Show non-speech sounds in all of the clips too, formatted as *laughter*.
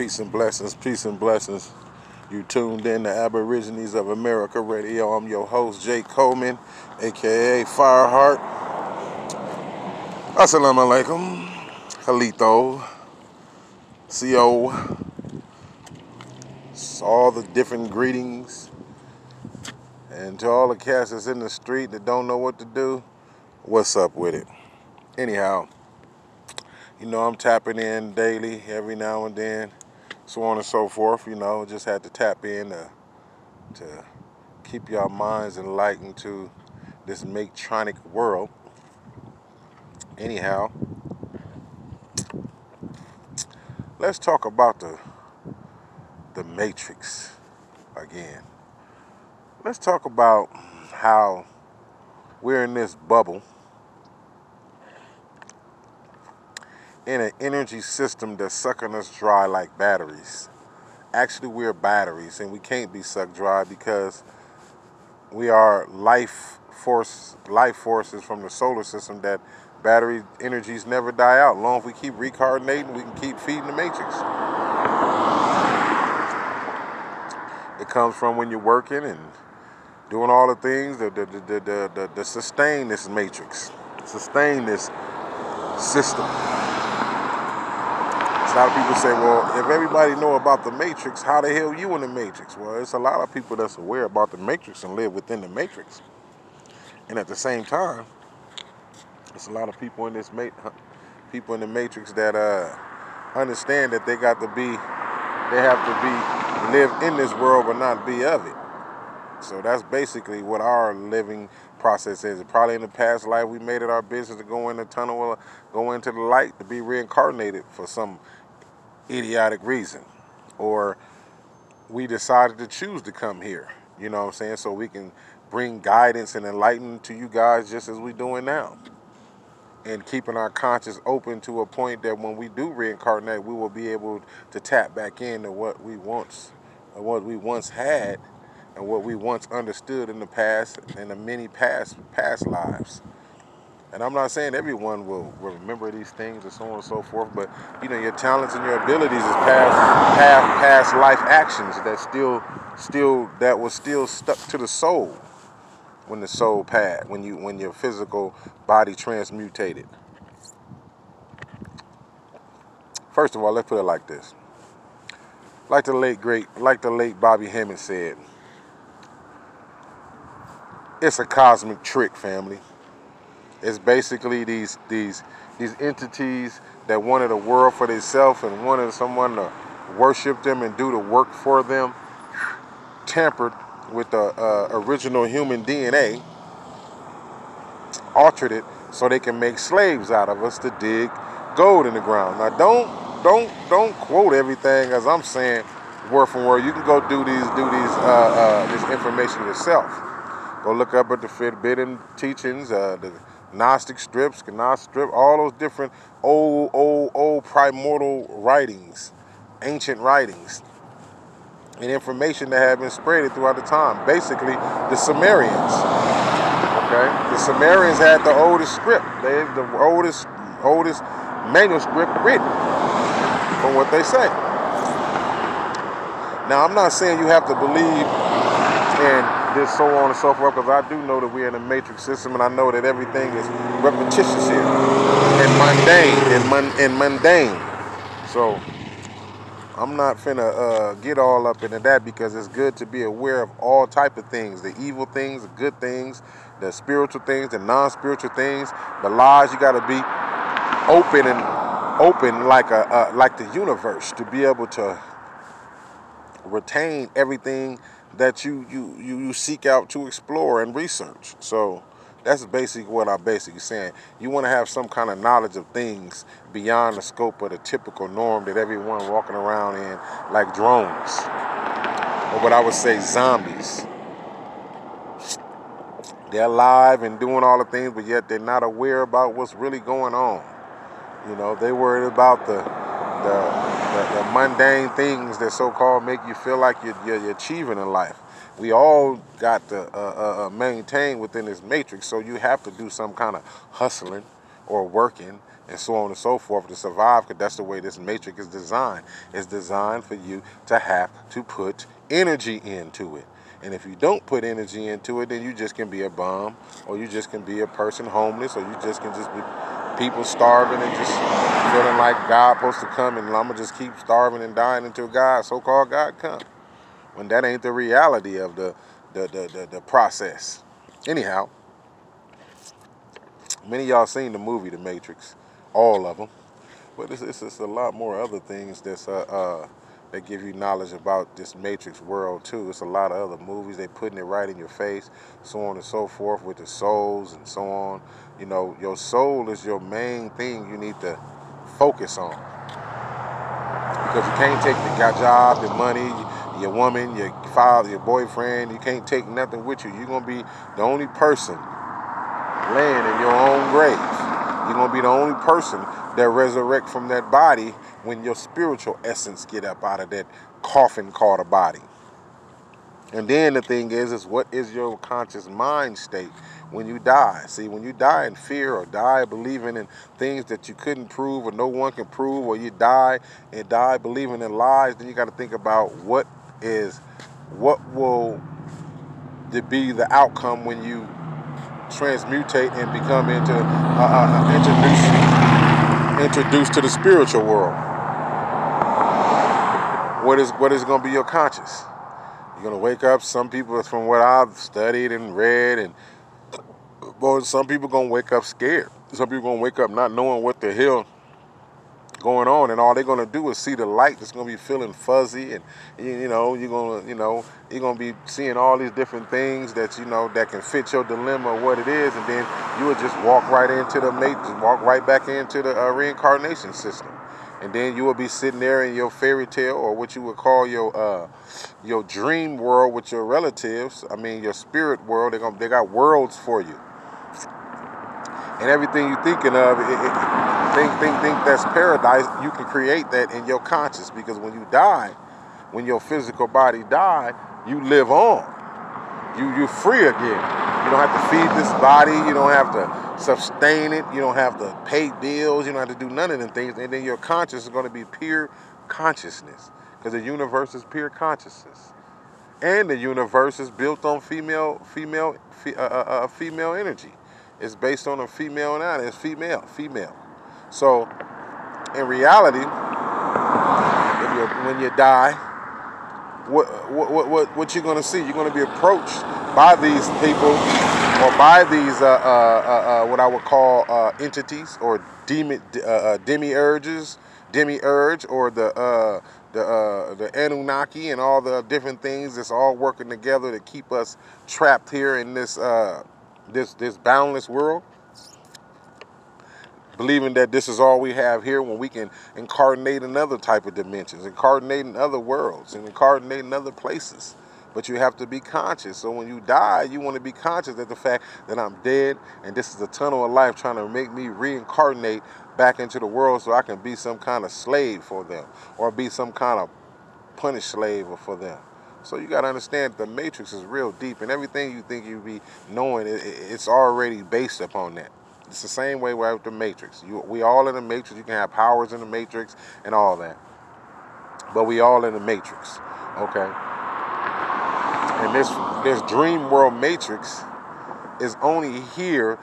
Peace and blessings, peace and blessings. You tuned in to Aborigines of America Radio. I'm your host, Jay Coleman, aka Fireheart. Assalamu alaikum. Halito. Siyo. All the different greetings. And to all the cats that's in the street that don't know what to do, what's up with it? Anyhow, you know, I'm tapping in daily, every now and then so on and so forth. You know, just had to tap in to, to keep your minds enlightened to this matronic world. Anyhow, let's talk about the the matrix again. Let's talk about how we're in this bubble in an energy system that's sucking us dry like batteries. Actually, we're batteries and we can't be sucked dry because we are life force life forces from the solar system that battery energies never die out. Long as we keep reincarnating, we can keep feeding the matrix. It comes from when you're working and doing all the things that the, the, the, the, the sustain this matrix, sustain this system. A lot of people say, well, if everybody know about the Matrix, how the hell you in the Matrix? Well, it's a lot of people that's aware about the Matrix and live within the Matrix. And at the same time, there's a lot of people in this ma- people in the Matrix that uh, understand that they got to be, they have to be live in this world but not be of it. So that's basically what our living process is. Probably in the past life we made it our business to go in the tunnel go into the light to be reincarnated for some idiotic reason. Or we decided to choose to come here, you know what I'm saying? So we can bring guidance and enlightenment to you guys just as we're doing now. And keeping our conscience open to a point that when we do reincarnate, we will be able to tap back into what we once, uh, what we once had, and what we once understood in the past, in the many past past lives. And I'm not saying everyone will, will remember these things and so on and so forth, but you know, your talents and your abilities is past past past life actions that still still that was still stuck to the soul when the soul passed, when you when your physical body transmutated. First of all, let's put it like this. Like the late great like the late Bobby Hemmitt said, it's a cosmic trick, family. It's basically these these these entities that wanted a world for themselves and wanted someone to worship them and do the work for them, tampered with the uh, original human DNA, altered it so they can make slaves out of us to dig gold in the ground. Now don't don't don't quote everything as I'm saying word for word. You can go do these do these uh, uh, this information yourself. Go look up at the forbidden teachings, uh, the Gnostic strips, Gnostic strip, all those different old, old, old primordial writings, ancient writings, and information that have been spread throughout the time. Basically, the Sumerians. Okay, the Sumerians had the oldest script. They had the oldest, oldest manuscript written, from what they say. Now, I'm not saying you have to believe in this so on and so forth because I do know that we're in a matrix system and I know that everything is repetitious here and mundane and, mun- and mundane. So I'm not finna uh, get all up into that because it's good to be aware of all type of things, the evil things, the good things, the spiritual things, the non-spiritual things, the lies. You got to be open and open like a uh, like the universe to be able to retain everything that you, you, you, you seek out to explore and research. So that's basically what I'm basically saying. You want to have some kind of knowledge of things beyond the scope of the typical norm that everyone walking around in like drones. Or what I would say zombies. They're alive and doing all the things, but yet they're not aware about what's really going on. You know, they're worried about the the the, the mundane things that so-called make you feel like you're, you're, achieving in life. We all got to uh, uh, uh, maintain within this matrix, so you have to do some kind of hustling or working and so on and so forth to survive because that's the way this matrix is designed. It's designed for you to have to put energy into it. And if you don't put energy into it, then you just can be a bum, or you just can be a person homeless, or you just can just be people starving and just feeling like God supposed to come and I'm gonna just keep starving and dying until God, so-called God, come. When that ain't the reality of the the the, the, the process. Anyhow, many y'all seen the movie The Matrix, all of them, but it's, it's, it's a lot more other things that's uh, uh that give you knowledge about this Matrix world too. It's a lot of other movies. They putting it right in your face, so on and so forth with the souls and so on. You know, your soul is your main thing you need to focus on. Because you can't take the job, the money, your woman, your father, your boyfriend. You can't take nothing with you. You're gonna be the only person laying in your own grave. You're gonna be the only person that resurrect from that body when your spiritual essence get up out of that coffin called a body. And then the thing is, is what is your conscious mind state when you die? See, when you die in fear or die believing in things that you couldn't prove or no one can prove, or you die and die believing in lies, then you got to think about what is, what will be the outcome when you transmutate and become into uh, uh, introduced introduced to the spiritual world. What is what is going to be your conscious? You're going to wake up. Some people, from what I've studied and read, and well, some people going to wake up scared. Some people going to wake up not knowing what the hell going on, and all they're gonna do is see the light that's gonna be feeling fuzzy, and you, know you're gonna you know you're gonna be seeing all these different things that you know that can fit your dilemma what it is, and then you would just walk right into the mate, walk right back into the uh, reincarnation system, and then you will be sitting there in your fairy tale or what you would call your uh, your dream world with your relatives. I mean your spirit world. They gonna they got worlds for you and everything you're thinking of, it, it, think, think, think that's paradise. You can create that in your conscious because when you die, when your physical body die, you live on. You you're free again. You don't have to feed this body. You don't have to sustain it. You don't have to pay bills. You don't have to do none of them things. And then your conscious is going to be pure consciousness because the universe is pure consciousness, and the universe is built on female female uh, uh, uh, female energy. It's based on a female and it's female, female. So in reality, when you die, what what what what you're gonna see? You're gonna be approached by these people or by these uh, uh, uh, uh what I would call uh, entities or demi uh, demiurges, demiurge, or the the the Anunnaki and all the different things that's all working together to keep us trapped here in this this this boundless world believing that this is all we have here when we can incarnate in other type of dimensions incarnate in other worlds and incarnate in other places. But you have to be conscious. So when you die you want to be conscious of the fact that i'm dead and this is a tunnel of life trying to make me reincarnate back into the world so i can be some kind of slave for them or be some kind of punished slave for them. So you got to understand the matrix is real deep, and everything you think you be knowing, it's already based upon that. It's the same way with the matrix. You, we all in the matrix. You can have powers in the matrix and all that, but we all in the matrix. Okay. And this this dream world matrix is only here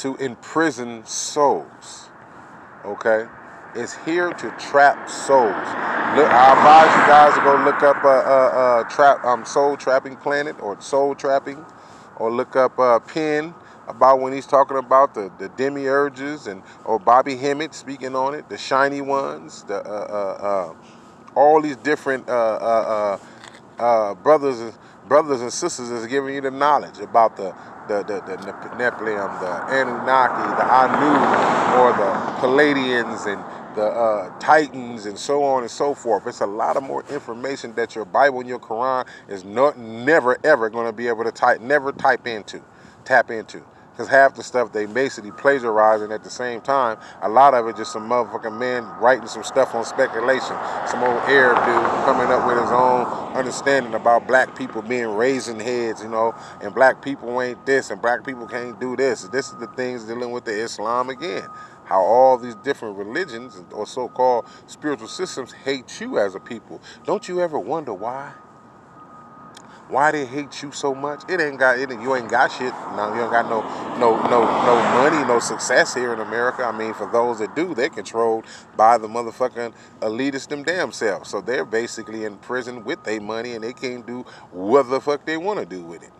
to imprison souls. Okay. It's here to trap souls. Look, I advise you guys to go look up uh, uh, uh, trap, um, Soul Trapping Planet or Soul Trapping, or look up uh, Penn about when he's talking about the, the demiurges and or Bobby Hemmitt speaking on it, the shiny ones, the uh, uh, uh all these different uh, uh, brothers brothers and sisters is giving you the knowledge about the the, the, the Nephilim, the Anunnaki, the Anu, or the Pleiadians and the uh, Titans, and so on and so forth. It's a lot of more information that your Bible and your Quran is not never ever going to be able to type, never type into, tap into. Because half the stuff they basically plagiarizing at the same time, a lot of it just some motherfucking man writing some stuff on speculation. Some old Arab dude coming up with his own understanding about black people being raising heads, you know, and black people ain't this and black people can't do this. This is the things dealing with the Islam again. how all these different religions or so-called spiritual systems hate you as a people. Don't you ever wonder why? Why they hate you so much? It ain't got it. You ain't got shit. No, you ain't got no no no no money, no success here in America. I mean, for those that do, they're controlled by the motherfucking elitists them damn selves. So they're basically in prison with their money, and they can't do what the fuck they want to do with it.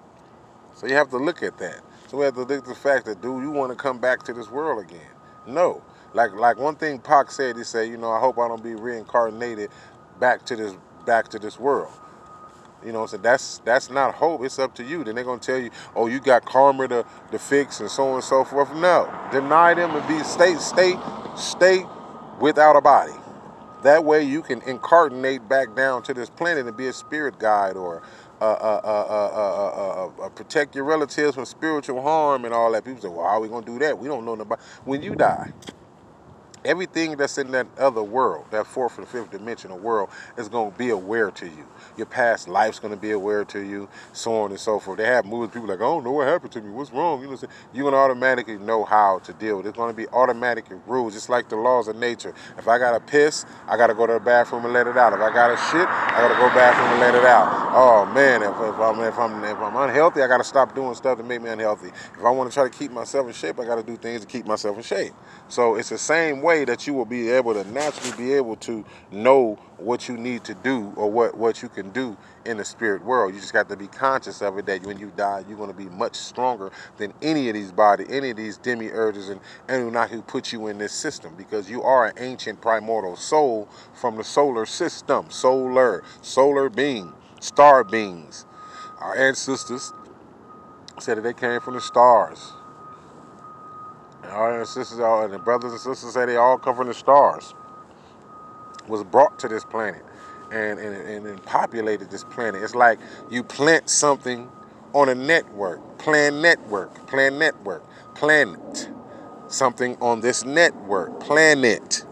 So you have to look at that. So we have to look at the fact that, dude, you want to come back to this world again. No. Like like one thing Pac said, he said, you know, I hope I don't be reincarnated back to this back to this world. You know, so that's that's not hope. It's up to you. Then they're gonna tell you, oh, you got karma to, to fix and so on and so forth. No. Deny them and be stay stay stay without a body. That way you can incarnate back down to this planet and be a spirit guide or uh, uh, uh, protect your relatives from spiritual harm and all that. People say, well, how are we going to do that? We don't know nobody. When you die, everything that's in that other world, that fourth and fifth dimensional world, is going to be aware to you your past life's going to be aware to you, so on and so forth. They have movies, people like, I don't know what happened to me, what's wrong? You know, you're going to automatically know how to deal with it. It's going to be automatic rules, just like the laws of nature. If I got to piss, I got to go to the bathroom and let it out. If I got to shit, I got to go bathroom and let it out. Oh man, if, if I'm if I'm if I'm unhealthy, I got to stop doing stuff to make me unhealthy. If I want to try to keep myself in shape, I got to do things to keep myself in shape. So it's the same way that you will be able to naturally be able to know what you need to do or what, what you can do in the spirit world. You just got to be conscious of it that when you die, you're going to be much stronger than any of these body, any of these demiurges and Anunnaki who put you in this system because you are an ancient primordial soul from the solar system, solar, solar being, star beings. Our ancestors said that they came from the stars. And our ancestors, and the brothers and sisters say they all come from the stars was brought to this planet and, and, and populated this planet. It's like you plant something on a network, plan network, plan network, planet, something on this network, planet.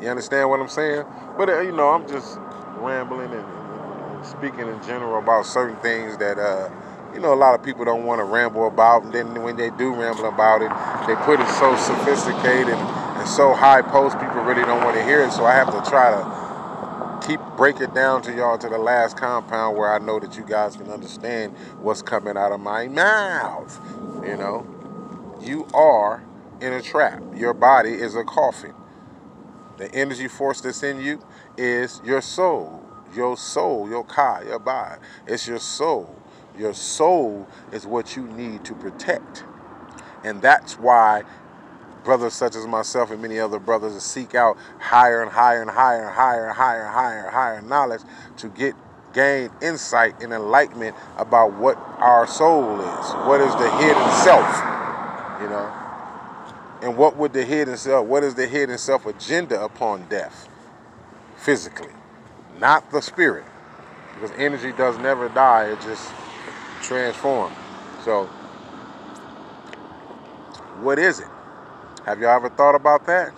You understand what I'm saying? But uh, you know, I'm just rambling and, and, speaking in general about certain things that uh, you know a lot of people don't want to ramble about. And then when they do ramble about it, they put it so sophisticated and so high post, people really don't want to hear it. So I have to try to keep break it down to y'all to the last compound where I know that you guys can understand what's coming out of my mouth. You know, you are in a trap. Your body is a coffin. The energy force that's in you is your soul. Your soul, your ka, your body. It's your soul. Your soul is what you need to protect. And that's why brothers such as myself and many other brothers seek out higher and higher and higher and higher and higher and higher and higher knowledge to get gain insight and enlightenment about what our soul is. What is the hidden self? You know? And what would the hidden self, what is the hidden self agenda upon death? Physically. Not the spirit. Because energy does never die, it just transforms. So what is it? Have y'all ever thought about that?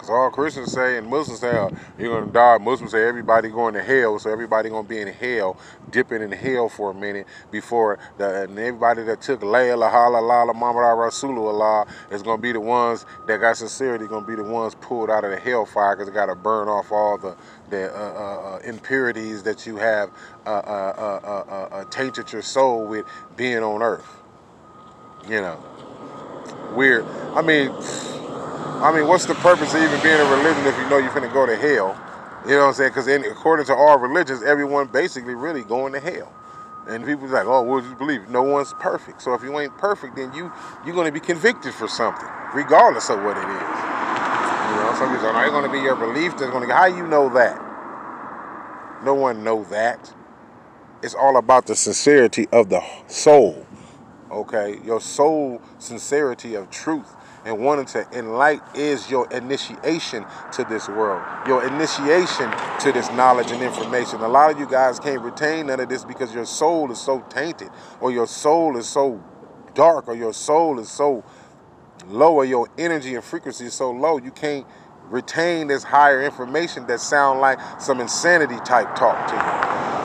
Because all Christians say and Muslims say oh, you're going to die. Muslims say everybody going to hell, so everybody going to be in hell, dipping in hell for a minute before the, and everybody that took La ilaha illallah Muhammad Rasulullah is going to be the ones that got sincerity, going to be the ones pulled out of the hellfire because they got to burn off all the the uh, uh, uh impurities that you have uh, uh, uh, tainted your soul with being on earth. You know weird. I mean, I mean, what's the purpose of even being a religion if you know you're finna go to hell? You know what I'm saying? Because according to all religions, everyone basically really going to hell. And people's like, oh, what do you believe? No one's perfect. So if you ain't perfect, then you you're gonna be convicted for something, regardless of what it is. You know, some people are going to be your belief that's going to. How you know that? No one know that. It's all about the sincerity of the soul okay your soul sincerity of truth and wanting to enlighten is your initiation to this world your initiation to this knowledge and information. A lot of you guys can't retain none of this because your soul is so tainted or your soul is so dark or your soul is so low or your energy and frequency is so low. You can't retain this higher information that sound like some insanity type talk to you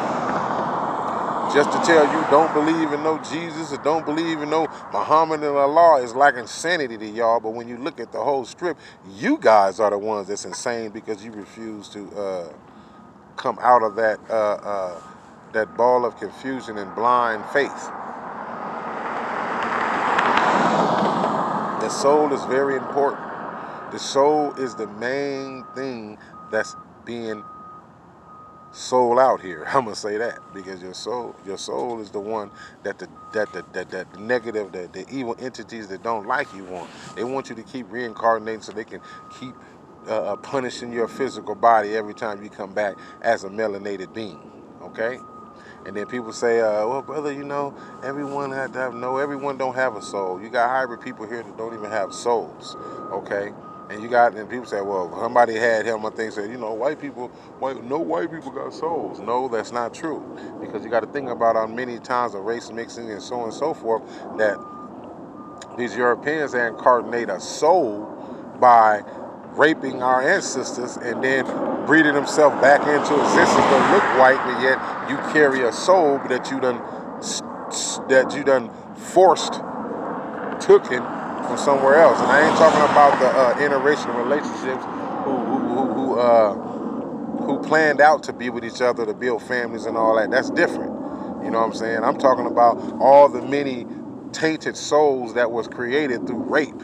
just to tell you don't believe in no Jesus or don't believe in no Muhammad and Allah is like insanity to y'all. But when you look at the whole strip, you guys are the ones that's insane because you refuse to uh, come out of that uh, uh, that ball of confusion and blind faith. The soul is very important. The soul is the main thing that's being soul out here. *laughs* I'm gonna say that because your soul, your soul is the one that the that the that, that negative, the, the evil entities that don't like you want. They want you to keep reincarnating so they can keep uh, uh, punishing your physical body every time you come back as a melanated being. Okay. And then people say, uh, well, brother, you know, everyone had to have no, everyone don't have a soul. You got hybrid people here that don't even have souls. Okay. And you got, and people say, well, somebody had him. I think said, you know, white people, white, no white people got souls. No, that's not true, because you got to think about how many times of race mixing and so on and so forth that these Europeans incarnate a soul by raping our ancestors and then breeding themselves back into existence to look white, but yet you carry a soul that you done that you done forced, took him from somewhere else. And I ain't talking about the uh, interracial relationships who who who who, uh, who planned out to be with each other to build families and all that. That's different. You know what I'm saying? I'm talking about all the many tainted souls that was created through rape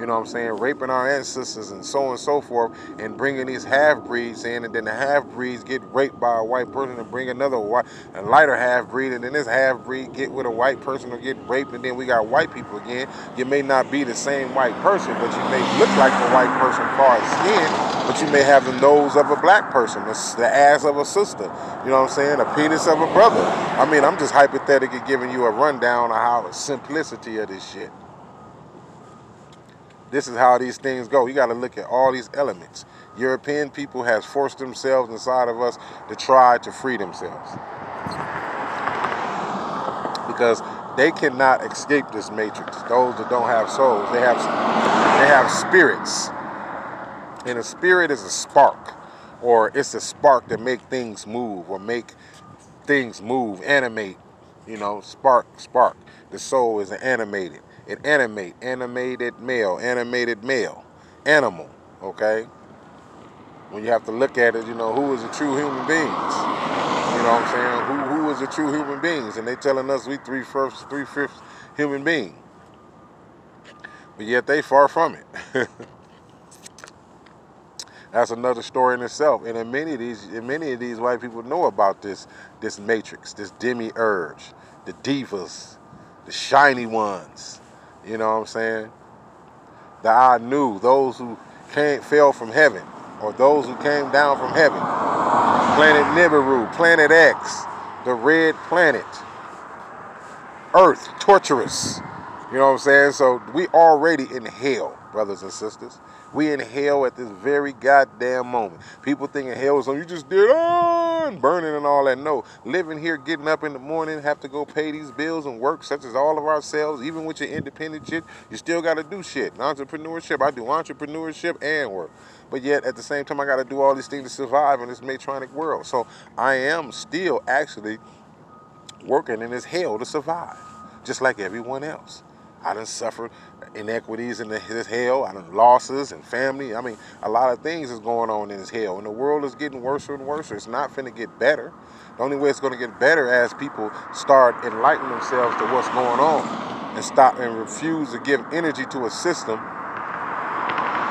you know what I'm saying, raping our ancestors and so on and so forth, and bringing these half breeds in, and then the half breeds get raped by a white person and bring another white, a lighter half breed, and then this half breed get with a white person or get raped, and then we got white people again. You may not be the same white person, but you may look like a white person far as skin, but you may have the nose of a black person, the ass of a sister, you know what I'm saying, a penis of a brother. I mean, I'm just hypothetically giving you a rundown of how the simplicity of this shit. This is how these things go. You got to look at all these elements. European people has forced themselves inside of us to try to free themselves. Because they cannot escape this matrix. Those that don't have souls, they have they have spirits. And a spirit is a spark, or it's a spark that make things move or make things move, animate. You know, spark, spark. The soul is animated. It animate, animated male, animated male, animal, okay? When you have to look at it, you know, who is the true human beings? You know what I'm saying? Who who is the true human beings? And they telling us we three first, three fifths human being. But yet they far from it. *laughs* That's another story in itself. And in many of these, in many of these white people know about this, this matrix, this demiurge, the divas, the shiny ones, you know what I'm saying? The knew those who came fell from heaven, or those who came down from heaven. Planet Nibiru, Planet X, the red planet. Earth, torturous. You know what I'm saying? So we already in hell, brothers and sisters. We in hell at this very goddamn moment. People thinking hell is something you just did oh, on burning and all that. No, living here, getting up in the morning, have to go pay these bills and work, such as all of ourselves. Even with your independent shit, you still got to do shit. Entrepreneurship, I do entrepreneurship and work. But yet, at the same time, I got to do all these things to survive in this matronic world. So I am still actually working in this hell to survive, just like everyone else. I done suffered inequities in this hell, I done losses and family. I mean, a lot of things is going on in this hell, and the world is getting worse and worse. It's not finna get better. The only way it's gonna get better as people start enlightening themselves to what's going on and stop and refuse to give energy to a system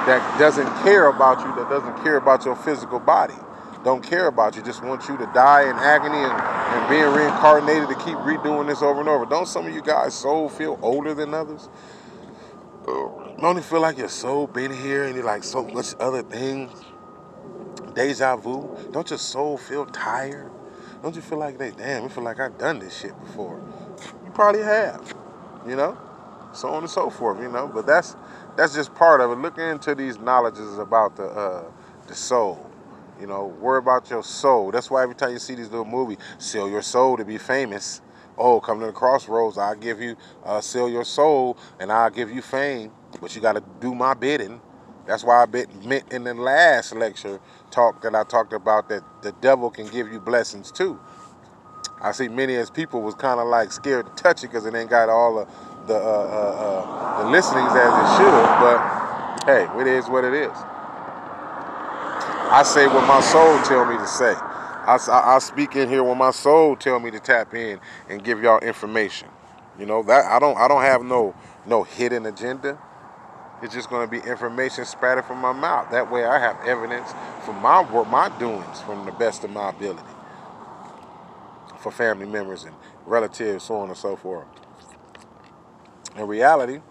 that doesn't care about you, that doesn't care about your physical body don't care about you, just want you to die in agony and, and being reincarnated to keep redoing this over and over. Don't some of you guys soul feel older than others? Don't you feel like your soul been here and you like so much other things? Deja vu. Don't your soul feel tired? Don't you feel like they damn, I feel like I've done this shit before. You probably have, you know? So on and so forth, you know. But that's that's just part of it. Looking into these knowledges about the uh, the soul you know, worry about your soul. That's why every time you see these little movies, sell your soul to be famous. Oh, come to the crossroads. I'll give you, uh, sell your soul, and I'll give you fame. But you got to do my bidding. That's why I meant in the last lecture talk that I talked about that the devil can give you blessings too. I see many as people was kind of like scared to touch it because it ain't got all the the, uh, uh, uh, the listenings as it should. But hey, it is what it is. I say what my soul tell me to say. I, I, I speak in here when my soul tell me to tap in and give y'all information. You know that I don't I don't have no no hidden agenda. It's just going to be information spattered from my mouth. That way, I have evidence for my work, my doings, from the best of my ability for family members and relatives, so on and so forth. In reality,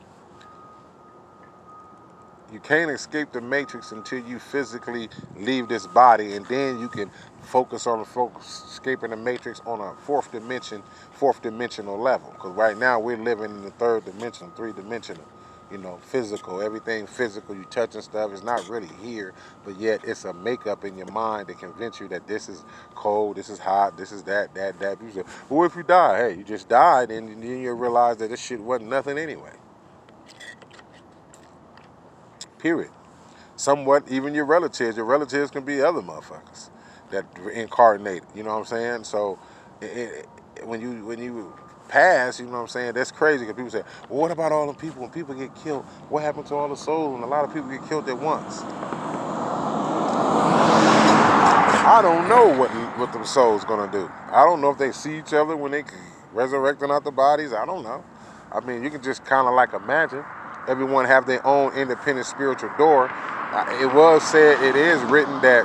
you can't escape the matrix until you physically leave this body, and then you can focus on focus escaping the matrix on a fourth dimension, fourth dimensional level. Because right now we're living in the third dimension, three dimensional you know, physical, everything physical, you touching stuff is not really here, but yet it's a makeup in your mind to convince you that this is cold, this is hot, this is that, that, that. You say, well, if you die, hey, you just died, and then you realize that this shit wasn't nothing anyway. Period. Somewhat, even your relatives, your relatives can be other motherfuckers that incarnate. You know what I'm saying? So, it, it, when you when you pass, you know what I'm saying? That's crazy because people say, well, what about all the people? When people get killed, what happened to all the souls? And a lot of people get killed at once. I don't know what what them souls gonna do. I don't know if they see each other when they resurrecting out the bodies. I don't know. I mean, you can just kind of like imagine everyone have their own independent spiritual door. Uh, it was said, it is written that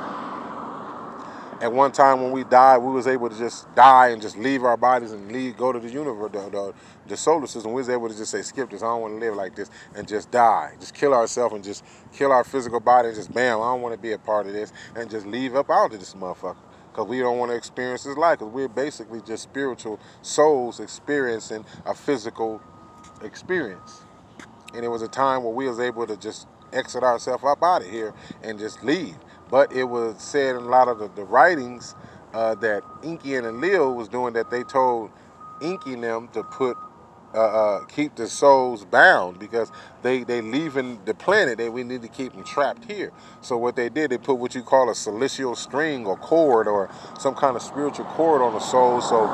at one time when we died, we was able to just die and just leave our bodies and leave, go to the universe, the, the, the solar system. We was able to just say, skip this, I don't want to live like this, and just die. Just kill ourselves and just kill our physical body and just, bam, I don't want to be a part of this, and just leave up out of this motherfucker. Because we don't want to experience this life, because we're basically just spiritual souls experiencing a physical experience. And it was a time where we was able to just exit ourselves up out of here and just leave. But it was said in a lot of the, the writings uh, that Enki and Enlil was doing that they told Enki and them to put uh, uh, keep the souls bound because they they leaving the planet. and we need to keep them trapped here. So what they did, they put what you call a celestial string or cord or some kind of spiritual cord on the soul. So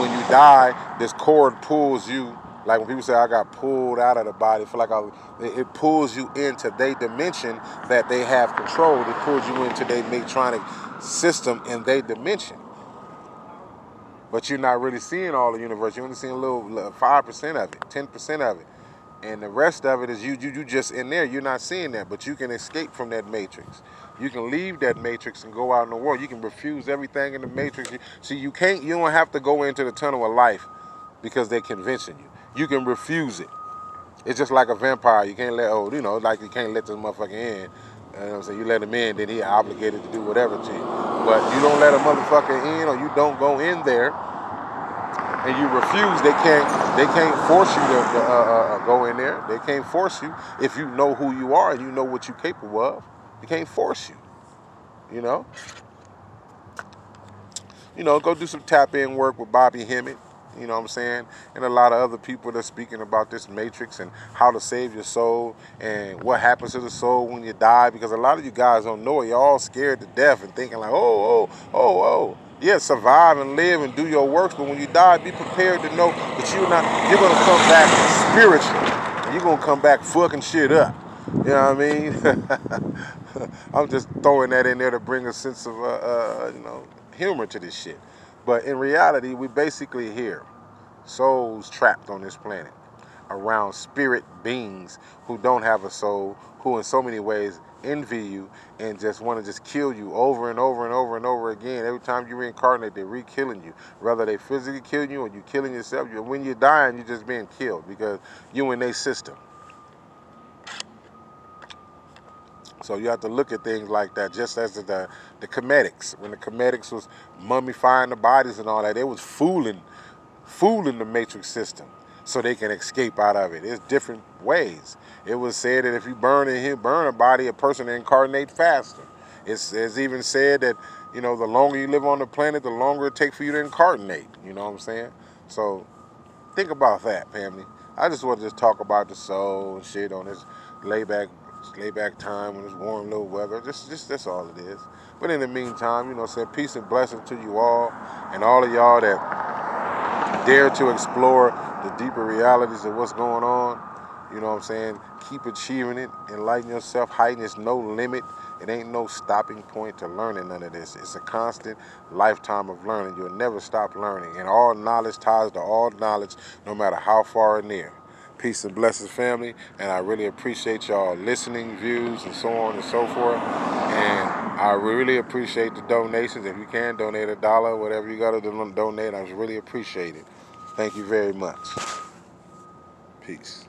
when you die, this cord pulls you like when people say I got pulled out of the body, feel like I, it pulls you into their dimension that they have control. It pulls you into their matronic system in their dimension. But you're not really seeing all the universe. You're only seeing a little five percent of it, ten percent of it, and the rest of it is you, you. You just in there. You're not seeing that, but you can escape from that matrix. You can leave that matrix and go out in the world. You can refuse everything in the matrix. See, you can't. You don't have to go into the tunnel of life because they're convincing you you can refuse it. It's just like a vampire. You can't let, oh, you know, like you can't let this motherfucker in. You know what I'm saying? You let him in, then he obligated to do whatever to you. But you don't let a motherfucker in or you don't go in there and you refuse, they can't they can't force you to, uh, uh, uh, go in there. They can't force you if you know who you are and you know what you're capable of. They can't force you. You know? You know, go do some tap in work with Bobby Hemmitt you know what I'm saying? And a lot of other people that are speaking about this matrix and how to save your soul and what happens to the soul when you die. Because a lot of you guys don't know it. You're all scared to death and thinking like, oh, oh, oh, oh. Yeah, survive and live and do your works, but when you die, be prepared to know that you're not you're gonna come back spiritually. You're gonna come back fucking shit up. You know what I mean? *laughs* I'm just throwing that in there to bring a sense of uh, uh, you know humor to this shit. But in reality, we basically here, souls trapped on this planet, around spirit beings who don't have a soul, who in so many ways envy you and just want to just kill you over and over and over and over again. Every time you reincarnate, they're re-killing you. Whether they physically kill you or you killing yourself, when you're dying, you're just being killed because you in their system. So you have to look at things like that, just as the the Kemetics. When the Kemetics was mummifying the bodies and all that, they was fooling, fooling the matrix system so they can escape out of it. It's different ways. It was said that if you burn a burn a body, a person incarnate faster. It's, it's even said that you know the longer you live on the planet, the longer it takes for you to incarnate. You know what I'm saying? So think about that, family. I just want to just talk about the soul and shit on this layback layback time when it's warm little weather. Just just that's all it is. But in the meantime, you know, say peace and blessing to you all and all of y'all that dare to explore the deeper realities of what's going on. You know what I'm saying? Keep achieving it, enlighten yourself, heighten. There's no limit. It ain't no stopping point to learning none of this. It's a constant lifetime of learning. You'll never stop learning. And all knowledge ties to all knowledge, no matter how far or near. Peace and blessings, family. And I really appreciate y'all listening, views, and so on and so forth. And I really appreciate the donations. If you can donate a dollar, whatever you got to donate, I really appreciate it. Thank you very much. Peace.